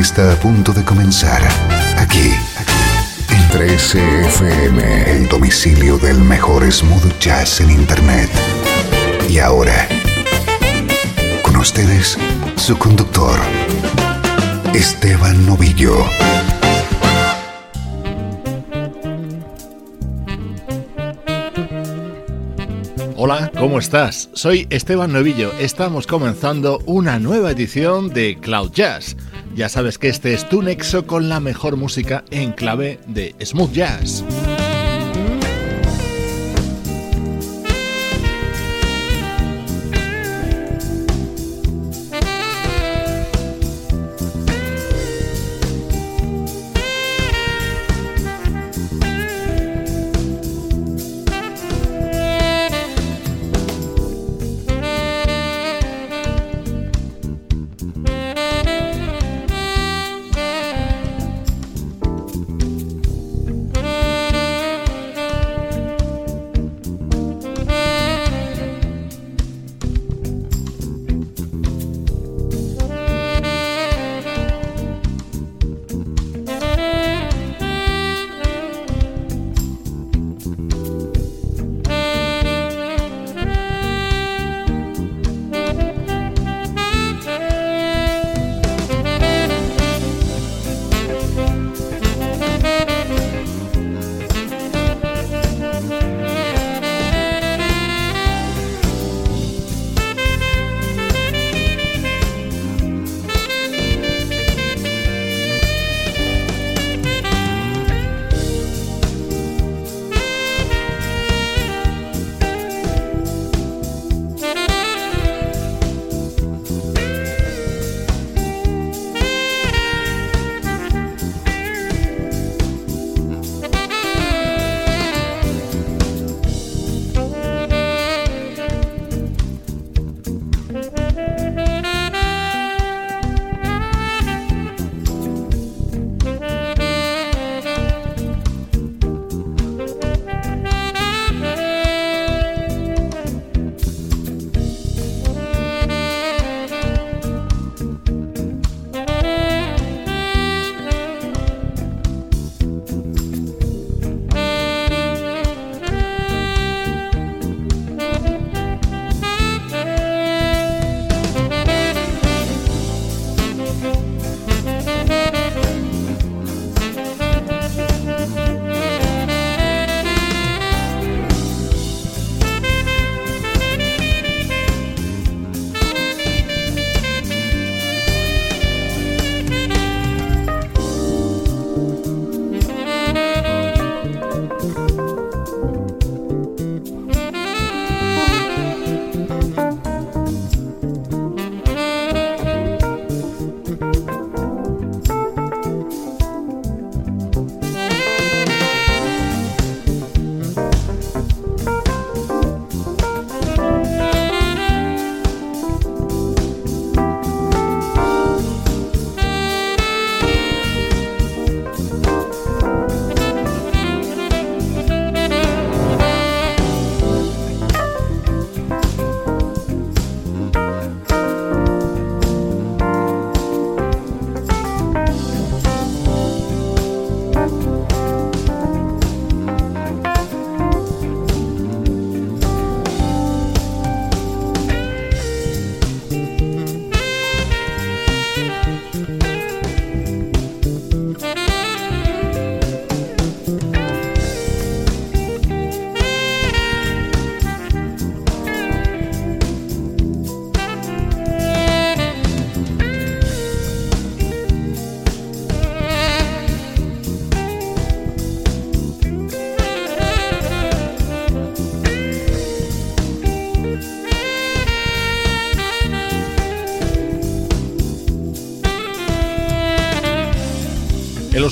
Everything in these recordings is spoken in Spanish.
Está a punto de comenzar aquí en 13FM, el domicilio del mejor smooth jazz en Internet. Y ahora, con ustedes, su conductor, Esteban Novillo. Hola, ¿cómo estás? Soy Esteban Novillo. Estamos comenzando una nueva edición de Cloud Jazz. Ya sabes que este es tu nexo con la mejor música en clave de smooth jazz.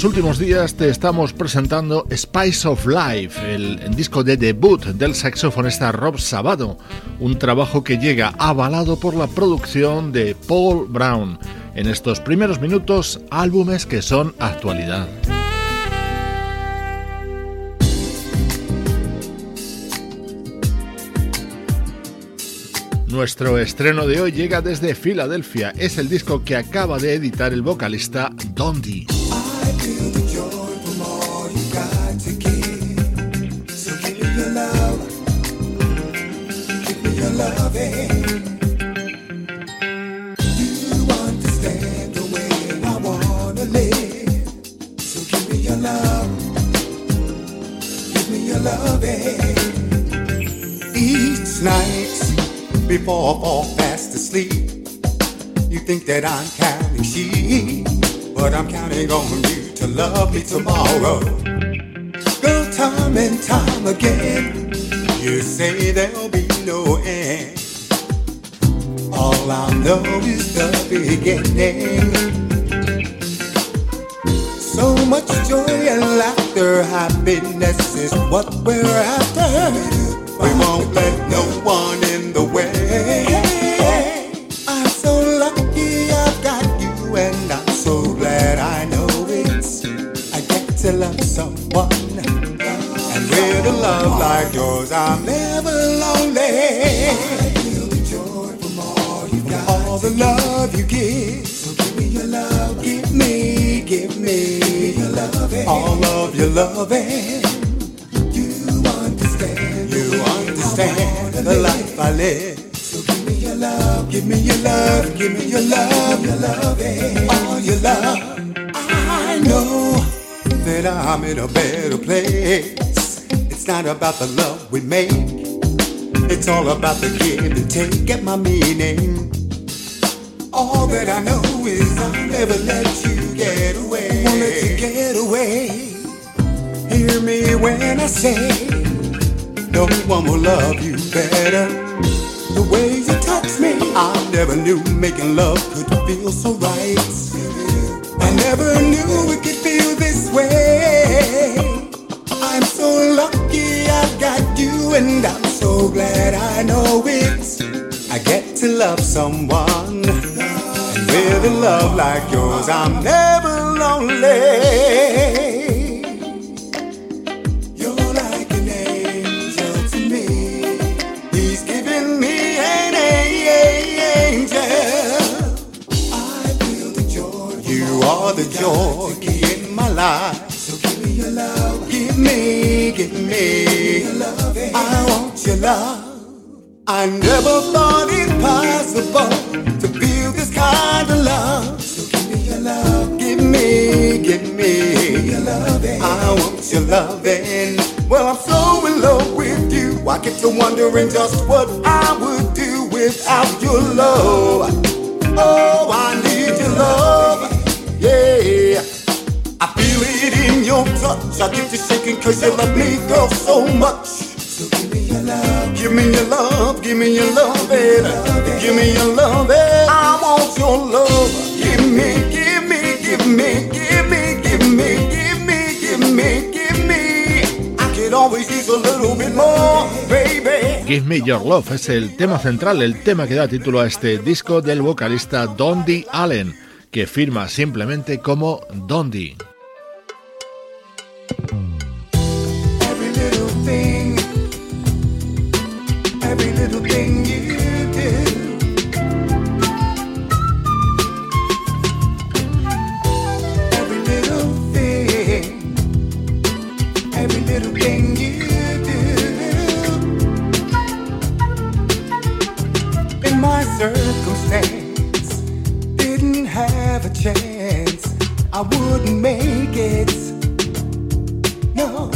Los últimos días te estamos presentando Spice of Life, el disco de debut del saxofonista Rob Sabado, un trabajo que llega avalado por la producción de Paul Brown. En estos primeros minutos, álbumes que son actualidad. Nuestro estreno de hoy llega desde Filadelfia. Es el disco que acaba de editar el vocalista Dondi. Say there'll be no end. All I know is the beginning. So much joy and laughter, happiness is what we're after. We won't let no one give me love. Give me, give me your love. All of your loving. You understand You understand the life I live. So give me your love, give me your love, give me your love, your love, all your love. I know that I'm in a better place. It's not about the love we make. It's all about the give and take. Get my meaning. That I know is I'll never let you get away. Won't let you get away. Hear me when I say no one will love you better. The way you touch me, I never knew making love could feel so right. I never knew it could feel this way. I'm so lucky I've got you, and I'm so glad I know it. I get to love someone, and with a 'Cause I'm never lonely. You're like an angel to me. He's giving me an angel. I feel the joy. You are the joy in my life. So give me your love. Give me, give me. Give me love, I want your love. I never thought it possible to me. I want your loving. Well, I'm so in love with you. I get to wondering just what I would do without your love. Oh, I need your love. Yeah, I feel it in your touch. I get to shaking cause you love me, girl, so much. So give me your love. Give me your love, give me your love, baby. Give me your love, baby. I want your love. Give me, give me, give me, give me, Give Me Your Love es el tema central, el tema que da título a este disco del vocalista Dondi Allen que firma simplemente como Dondi. I wouldn't make it. No.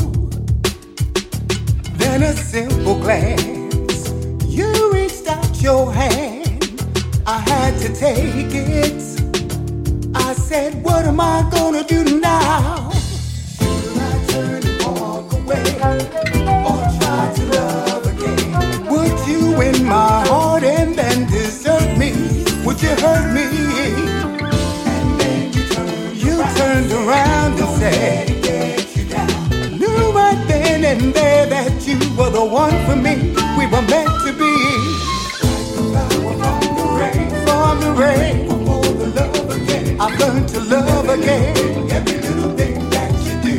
Then a simple glance, you reached out your hand. I had to take it. I said, What am I gonna do now? I turn and walk away or try to love again? Would you in my heart would you hurt me? And then you turned, you around, turned around and said, I knew right then and there that you were the one for me. We were meant to be. From the rain, from the rain, from the love again. I learned to love every again. Little, every little thing that you do,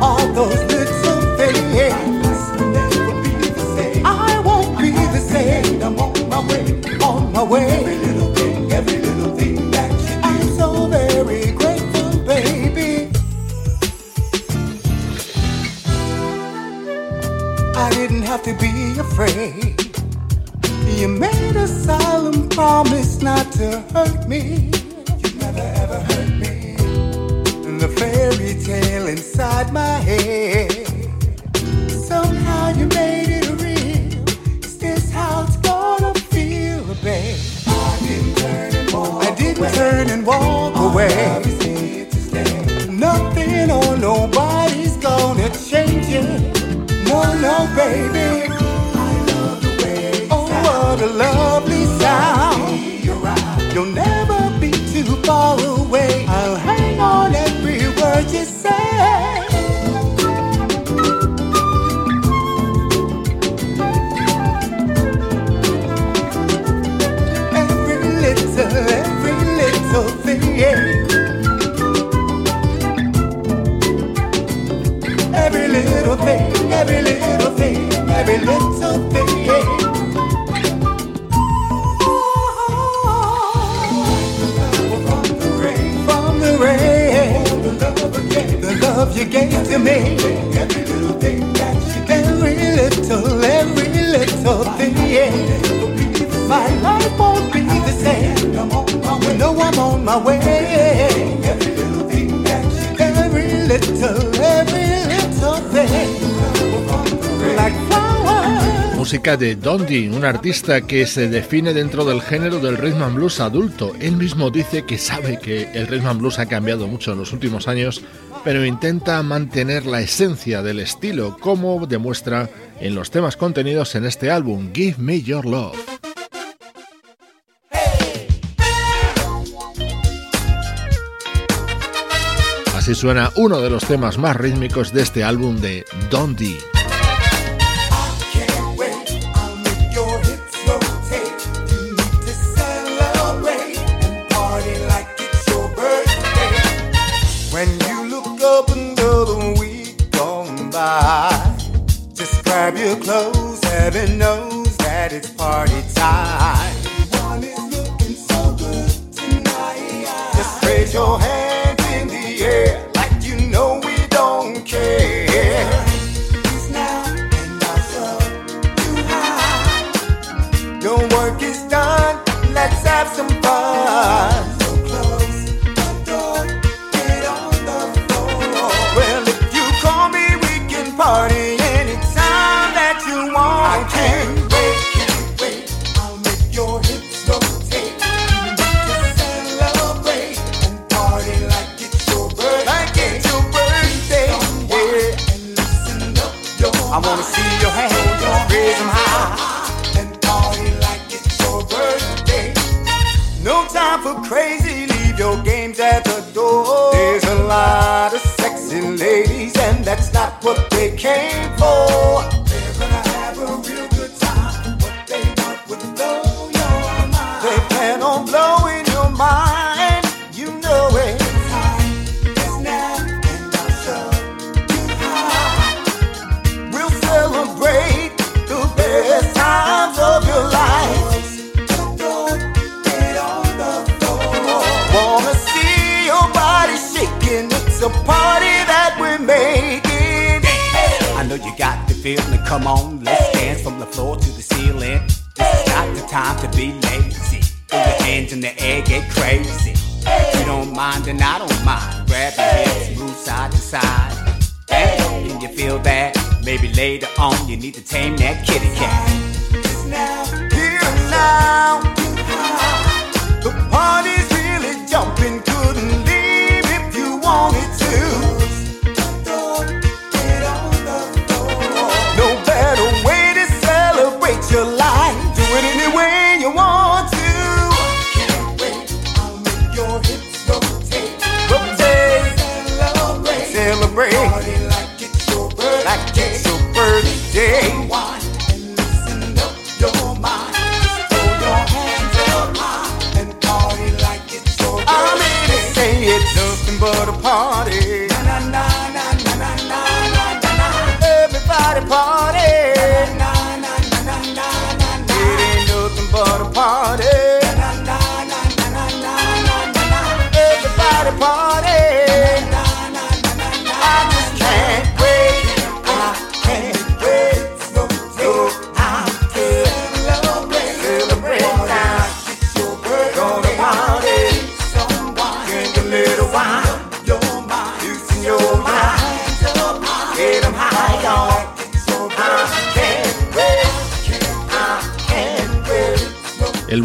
all those little things. I won't be the same. I'm on my way, on my way. Like me. de Don Dean, un artista que se define dentro del género del rhythm and blues adulto. Él mismo dice que sabe que el rhythm and blues ha cambiado mucho en los últimos años, pero intenta mantener la esencia del estilo, como demuestra en los temas contenidos en este álbum, Give Me Your Love. Así suena uno de los temas más rítmicos de este álbum de Don Dee.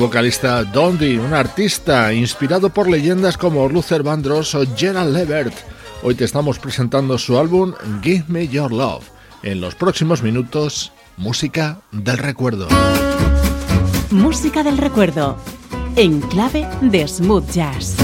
Vocalista Dondi, un artista inspirado por leyendas como Luther Vandross o Gerald Levert. Hoy te estamos presentando su álbum Give Me Your Love. En los próximos minutos, música del recuerdo. Música del recuerdo, en clave de smooth jazz.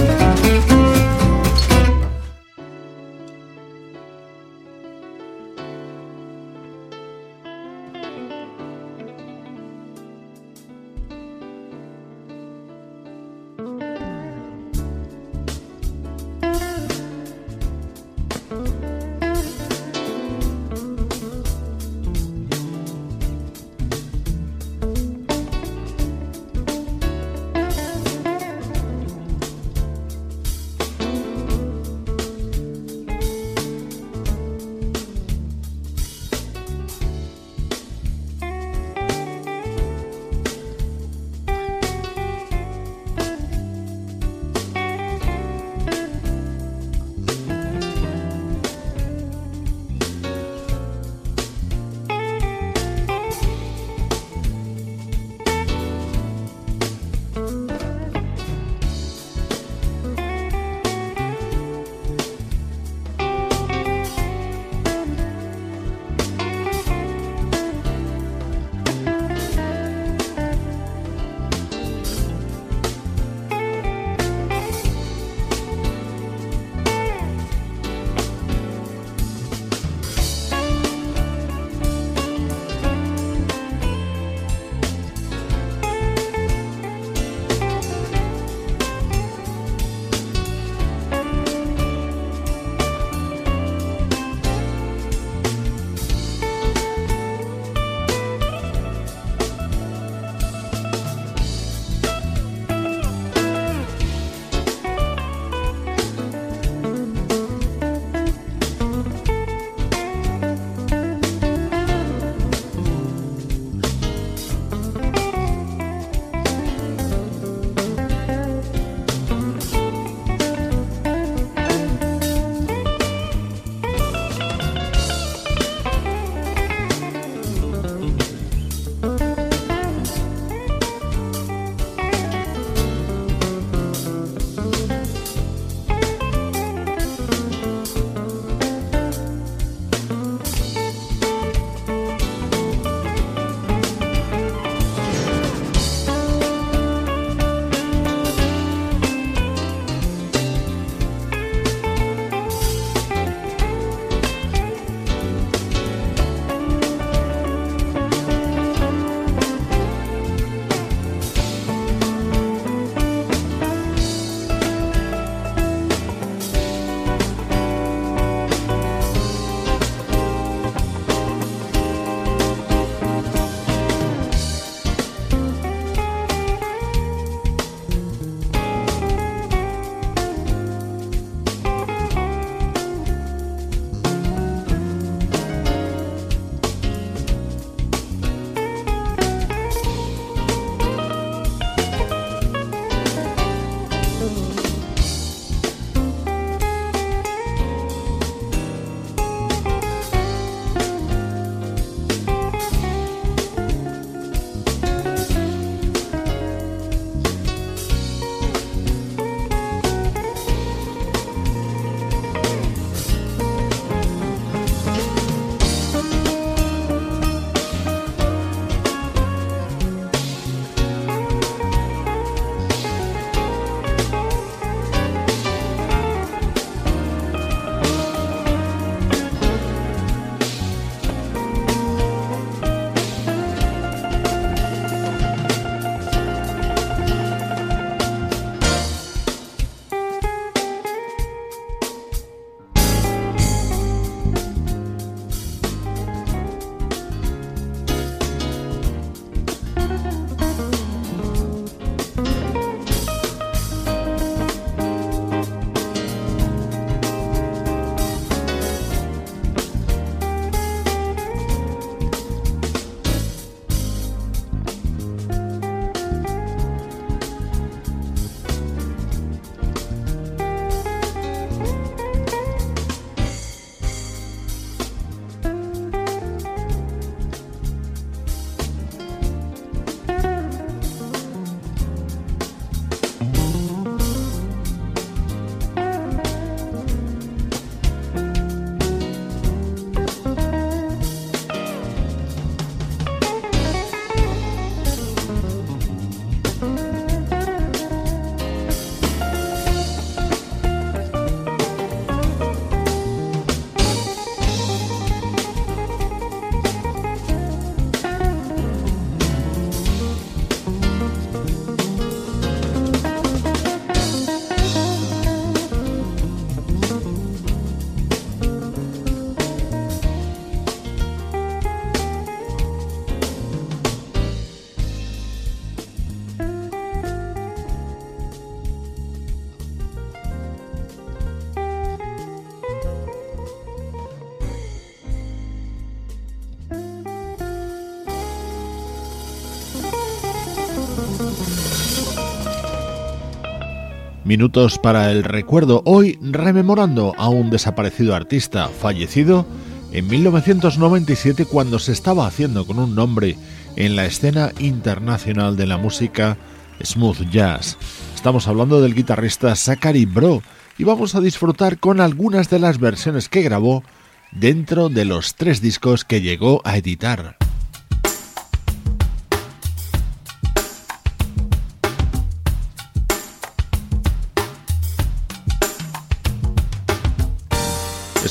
Minutos para el recuerdo, hoy rememorando a un desaparecido artista fallecido en 1997 cuando se estaba haciendo con un nombre en la escena internacional de la música smooth jazz. Estamos hablando del guitarrista Zachary Bro y vamos a disfrutar con algunas de las versiones que grabó dentro de los tres discos que llegó a editar.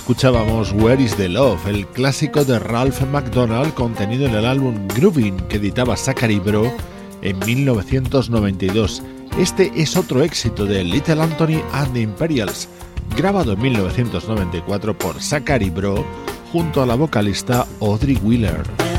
Escuchábamos Where is the Love, el clásico de Ralph McDonald contenido en el álbum Grooving que editaba Zachary Bro en 1992. Este es otro éxito de Little Anthony and the Imperials, grabado en 1994 por Zachary Bro junto a la vocalista Audrey Wheeler.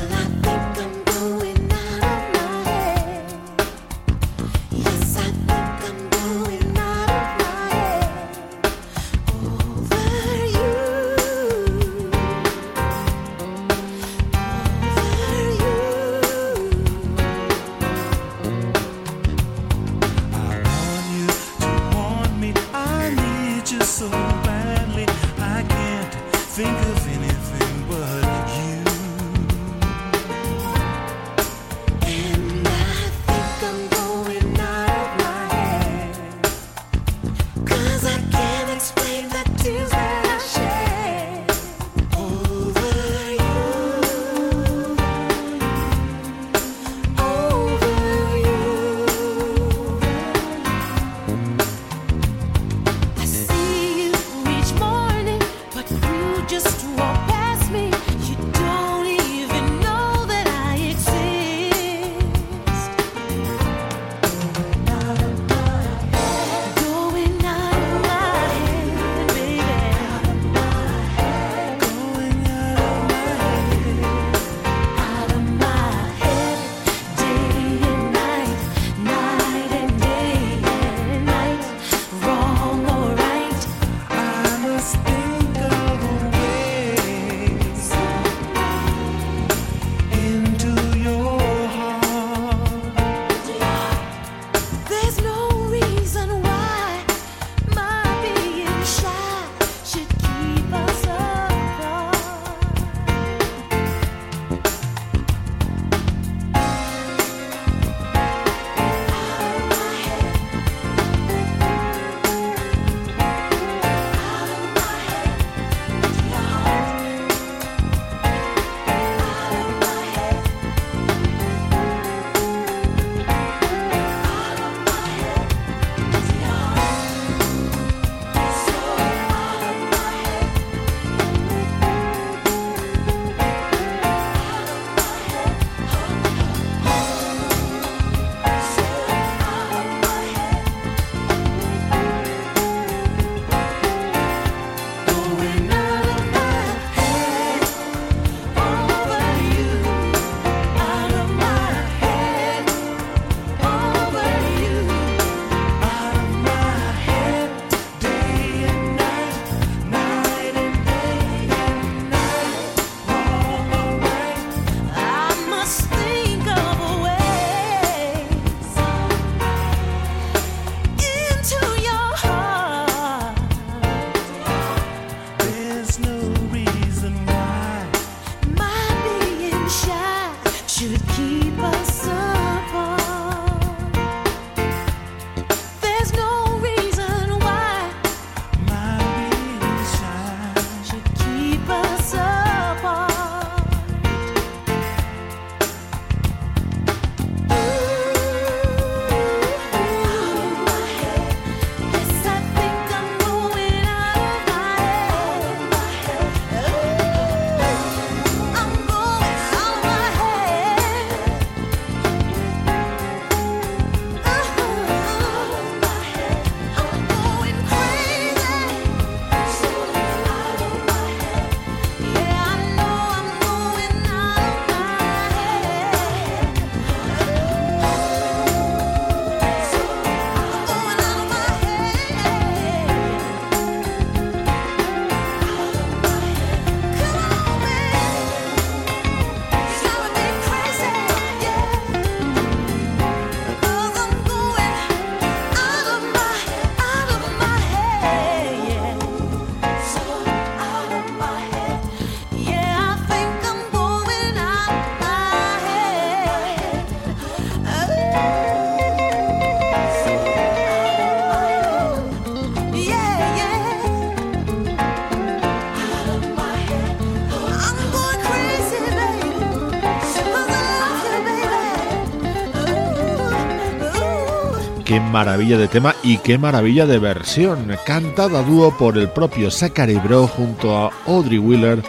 Maravilla de tema y qué maravilla de versión, cantada a dúo por el propio Zachary Bro junto a Audrey Wheeler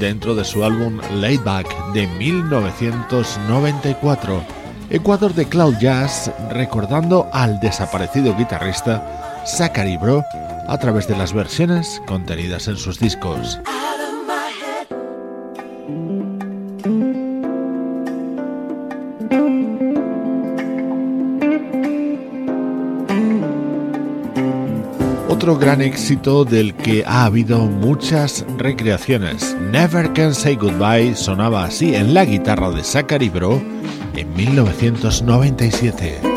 dentro de su álbum Laidback de 1994. Ecuador de Cloud Jazz recordando al desaparecido guitarrista Zachary Bro a través de las versiones contenidas en sus discos. Gran éxito del que ha habido muchas recreaciones. Never Can Say Goodbye sonaba así en la guitarra de Zachary Bro en 1997.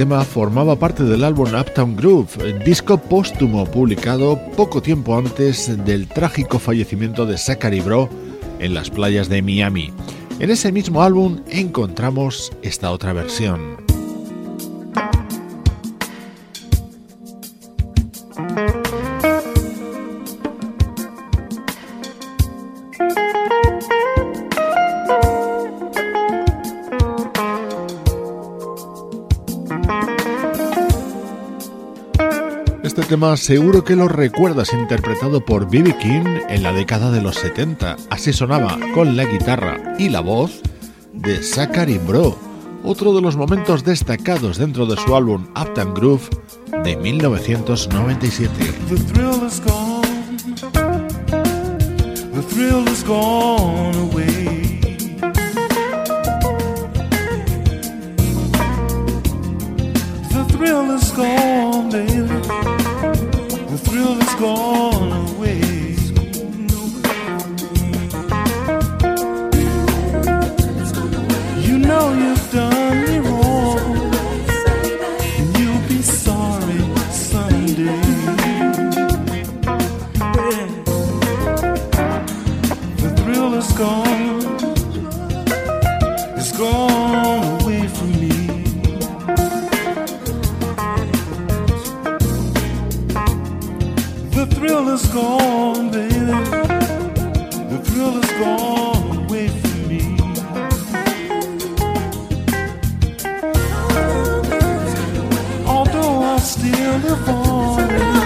Tema formaba parte del álbum Uptown Groove, disco póstumo publicado poco tiempo antes del trágico fallecimiento de Zachary Bro en las playas de Miami. En ese mismo álbum encontramos esta otra versión. Tema seguro que lo recuerdas interpretado por B.B. King en la década de los 70. Así sonaba con la guitarra y la voz de Zachary Bro, otro de los momentos destacados dentro de su álbum Uptown Groove de 1997. gone away. gone. Thrill is gone, baby. The thrill is gone away from me. Although I still live on.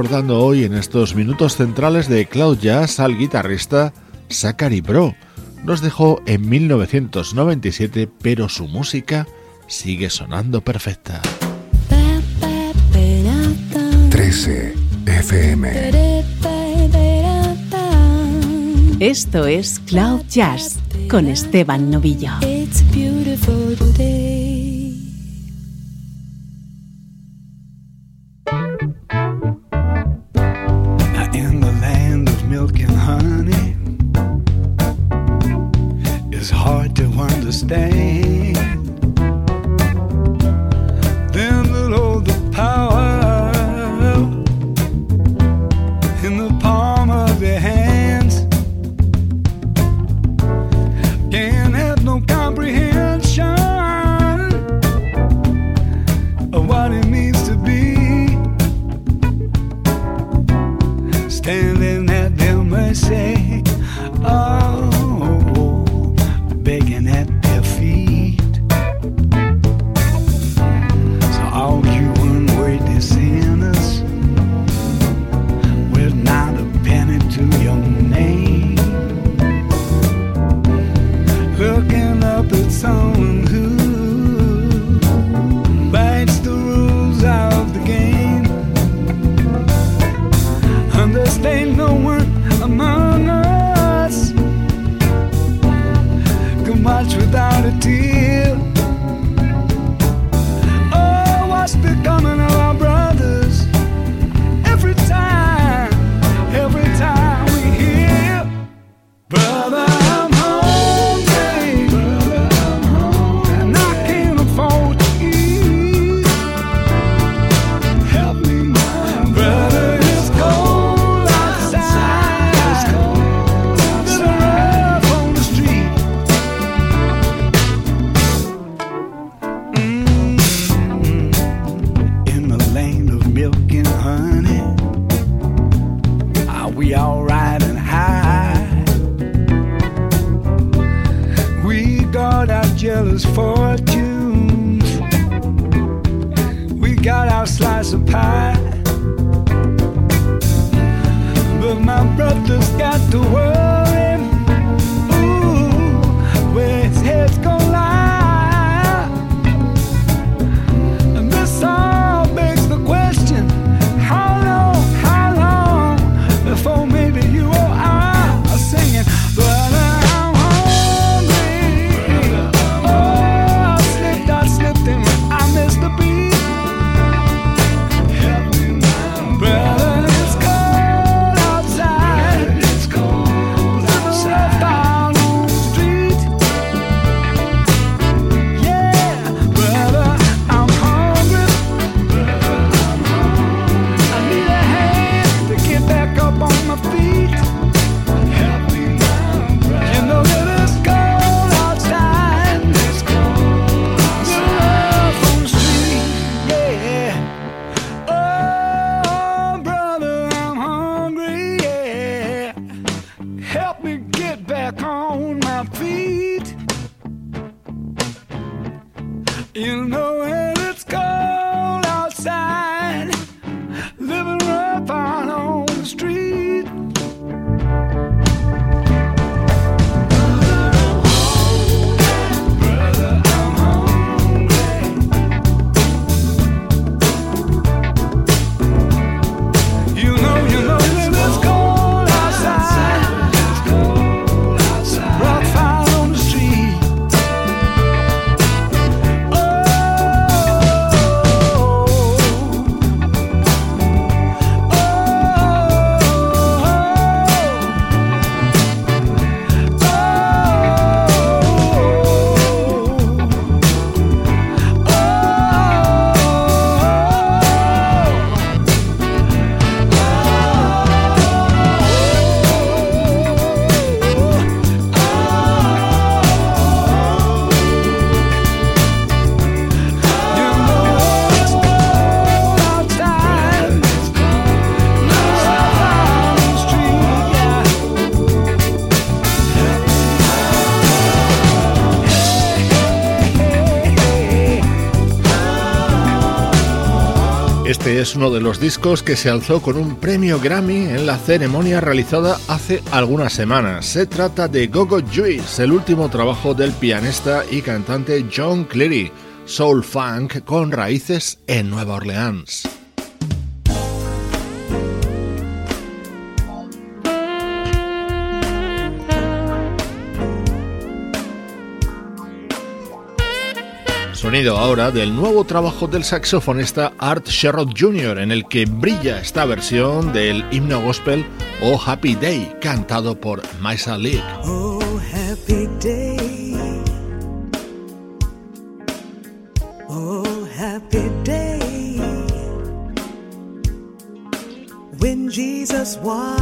Recordando hoy en estos minutos centrales de Cloud Jazz al guitarrista Zachary Bro. Nos dejó en 1997, pero su música sigue sonando perfecta. 13 FM. Esto es Cloud Jazz con Esteban Novillo. honey? Are we all riding high? We got our jealous fortunes. We got our slice of pie. But my brother's got the world. Es uno de los discos que se alzó con un premio Grammy en la ceremonia realizada hace algunas semanas. Se trata de Gogo Juice, el último trabajo del pianista y cantante John Cleary, soul funk con raíces en Nueva Orleans. Sonido ahora del nuevo trabajo del saxofonista Art Sherrod Jr., en el que brilla esta versión del himno gospel Oh Happy Day, cantado por Maisa League. Oh, happy day. Oh, happy day. When Jesus was.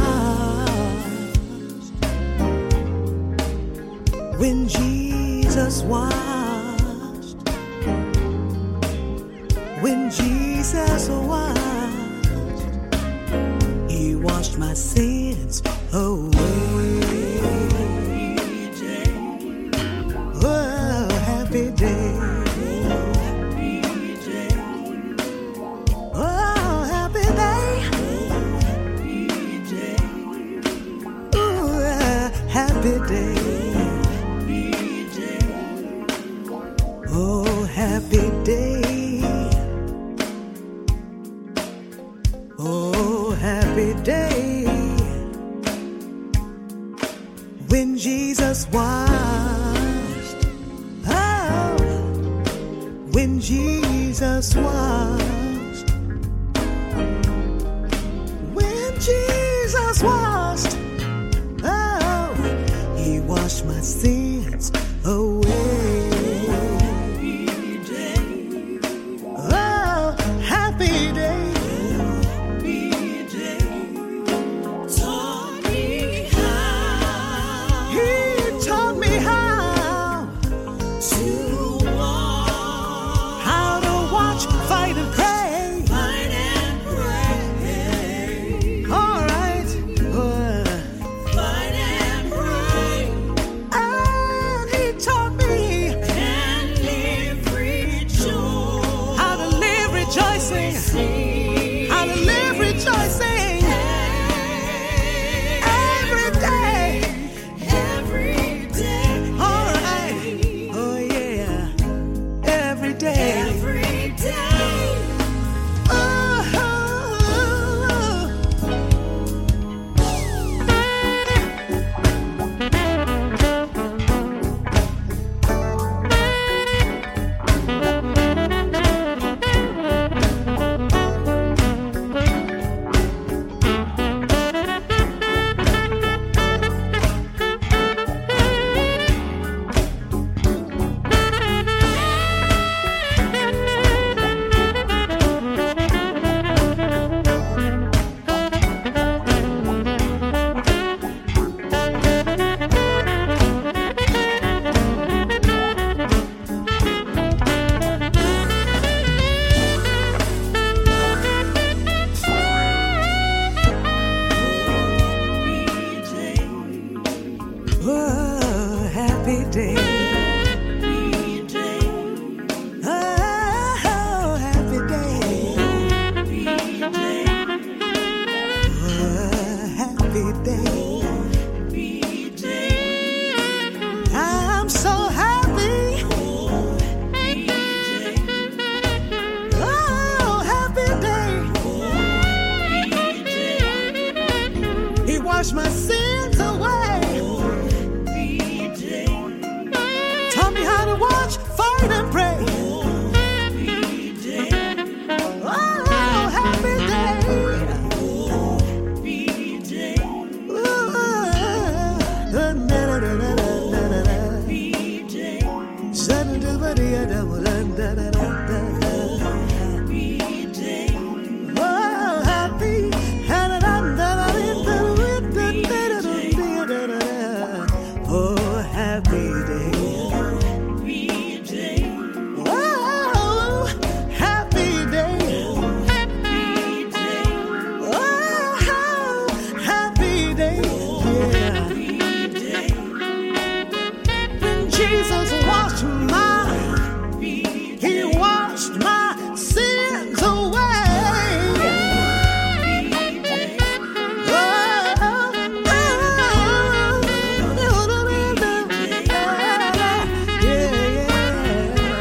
When Jesus was. Jesus washed, He washed my sins away.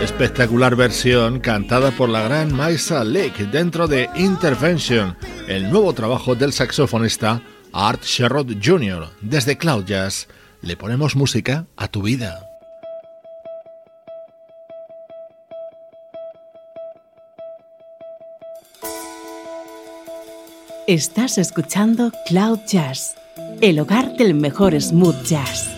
Espectacular versión cantada por la gran Maisa Lake dentro de Intervention, el nuevo trabajo del saxofonista Art Sherrod Jr. Desde Cloud Jazz le ponemos música a tu vida. Estás escuchando Cloud Jazz, el hogar del mejor smooth jazz.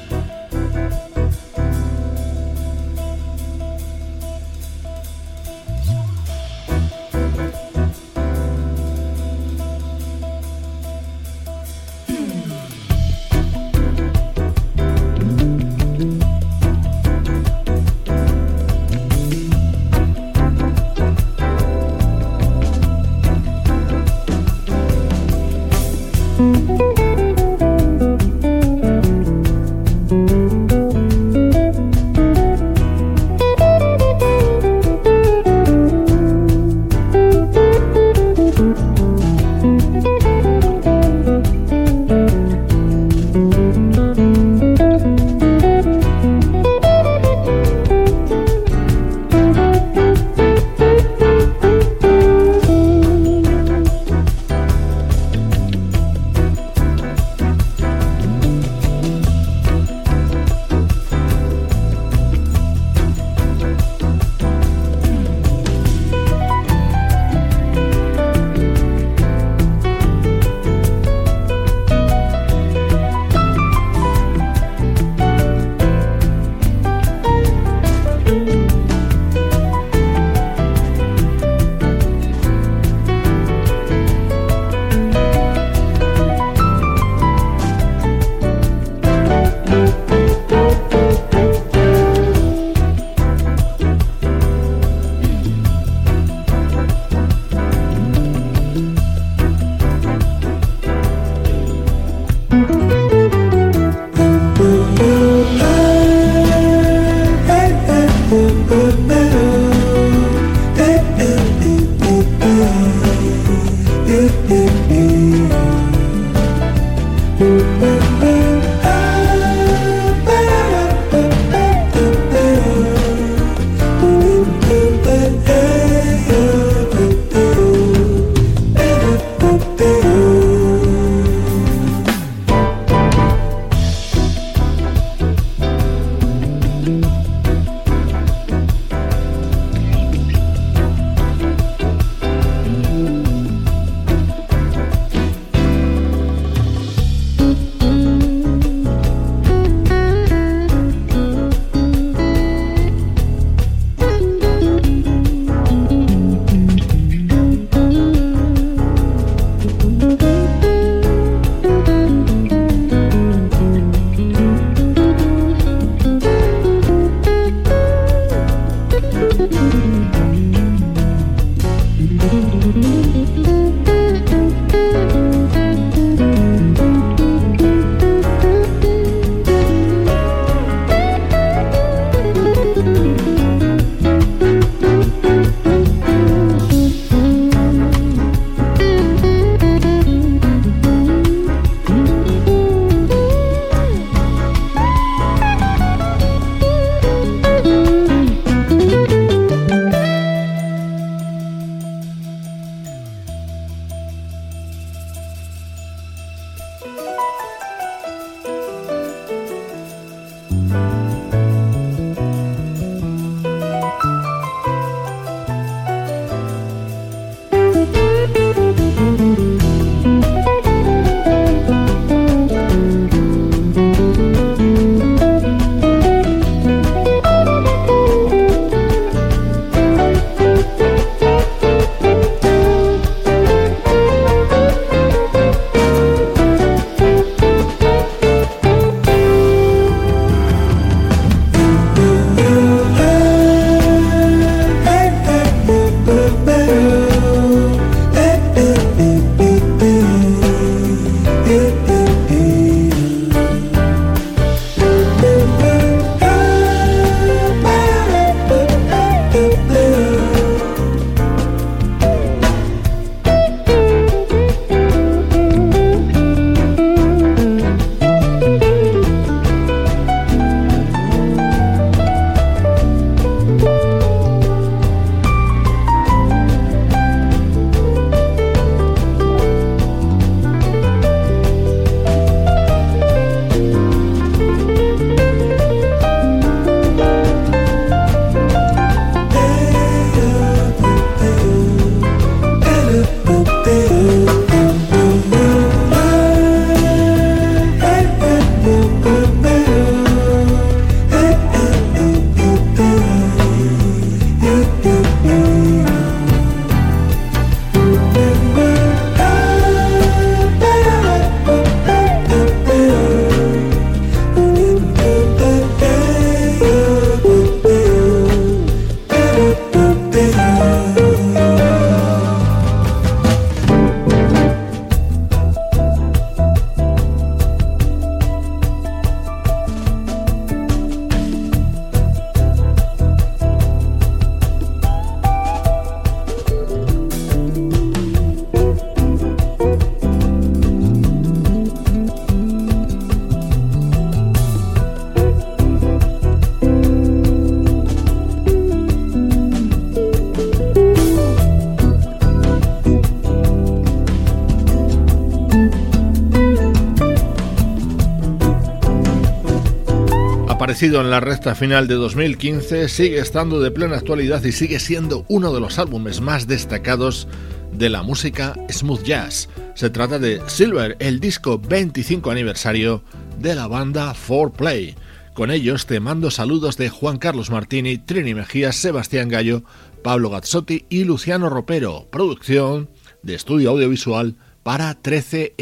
Aparecido en la recta final de 2015 sigue estando de plena actualidad y sigue siendo uno de los álbumes más destacados de la música smooth jazz. Se trata de Silver, el disco 25 aniversario de la banda 4Play. Con ellos te mando saludos de Juan Carlos Martini, Trini Mejías, Sebastián Gallo, Pablo Gazzotti y Luciano Ropero. Producción de estudio audiovisual para 13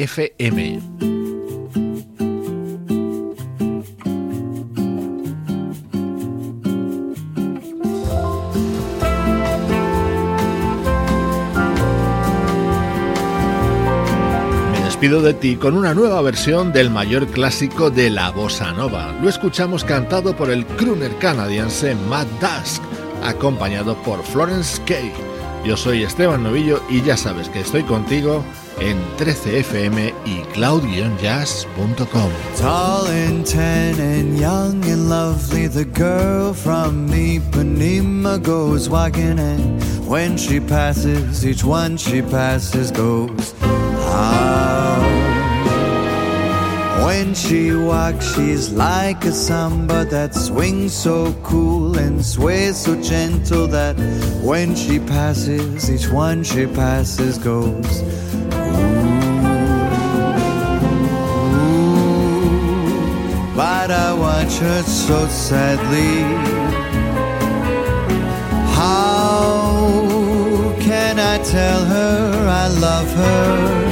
despido de ti con una nueva versión del mayor clásico de la bossa nova. Lo escuchamos cantado por el crooner canadiense Matt Dusk, acompañado por Florence Kay. Yo soy Esteban Novillo y ya sabes que estoy contigo en 13fm y cloud-jazz.com. Tall and and young and lovely, the girl from walking when she passes, each one she passes goes. When she walks, she's like a samba that swings so cool and sways so gentle that when she passes, each one she passes goes. But I watch her so sadly. How can I tell her I love her?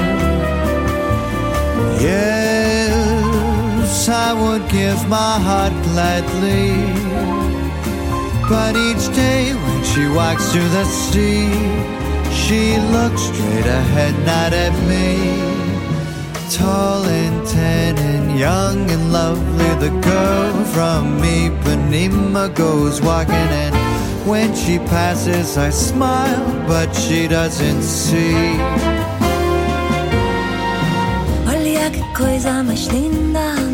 I would give my heart gladly. But each day when she walks to the sea, she looks straight ahead, not at me. Tall and tan and young and lovely, the girl from Ipanema goes walking, and when she passes, I smile, but she doesn't see. Olha que coisa mais linda,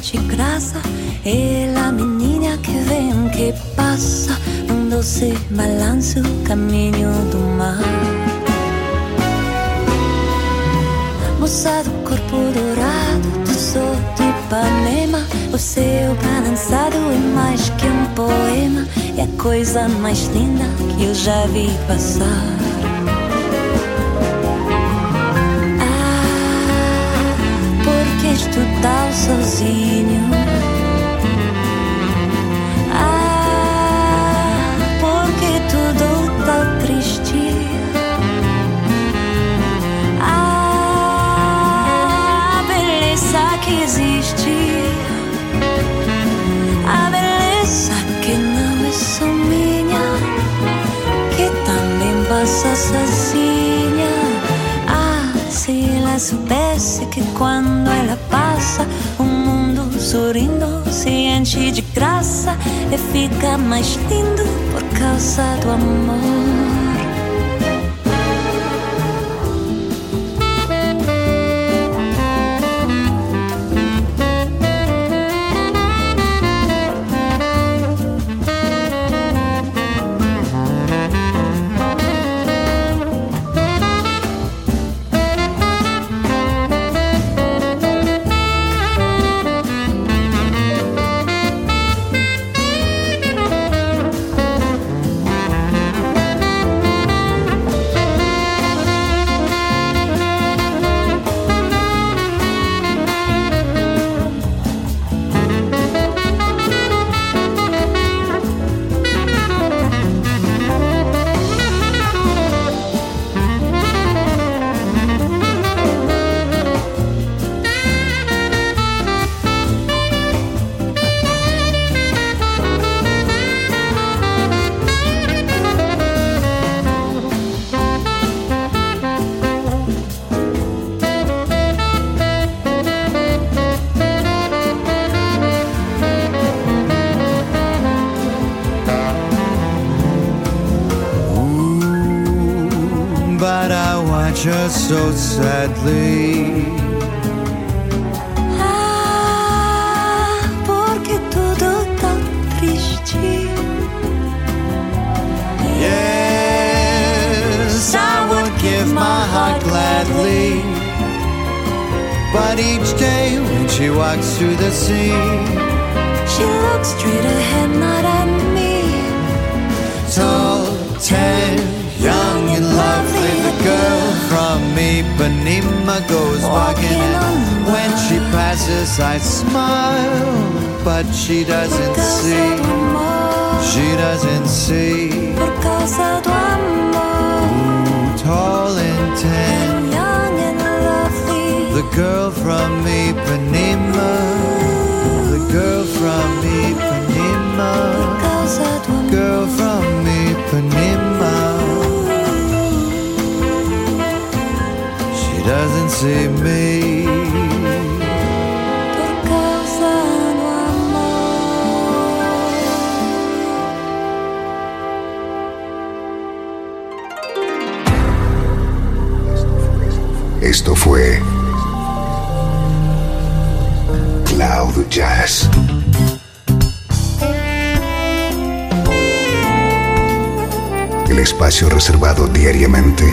de graça. Ela, menina que vem, que passa, num doce balanço, caminho do mar. Moça do corpo dourado, do sol de Ipanema, o céu balançado é mais que um poema, é a coisa mais linda que eu já vi passar. also see e fica mais lindo por causa do amor. So sadly. Ah, porque tudo tão triste. Yes, I would give my heart gladly. But each day when she walks through the sea, She looks straight ahead, not at me. Tall, tan, young and lovely. The girl me, Panima goes walking, walking when she passes I smile, but she doesn't see, she doesn't see, tall and tan, young and lovely, the girl from me, Panima, the girl from me, Panima, girl from me, Panima. Doesn't see me. Por causa do amor. Esto fue Cloud Jazz. El espacio reservado diariamente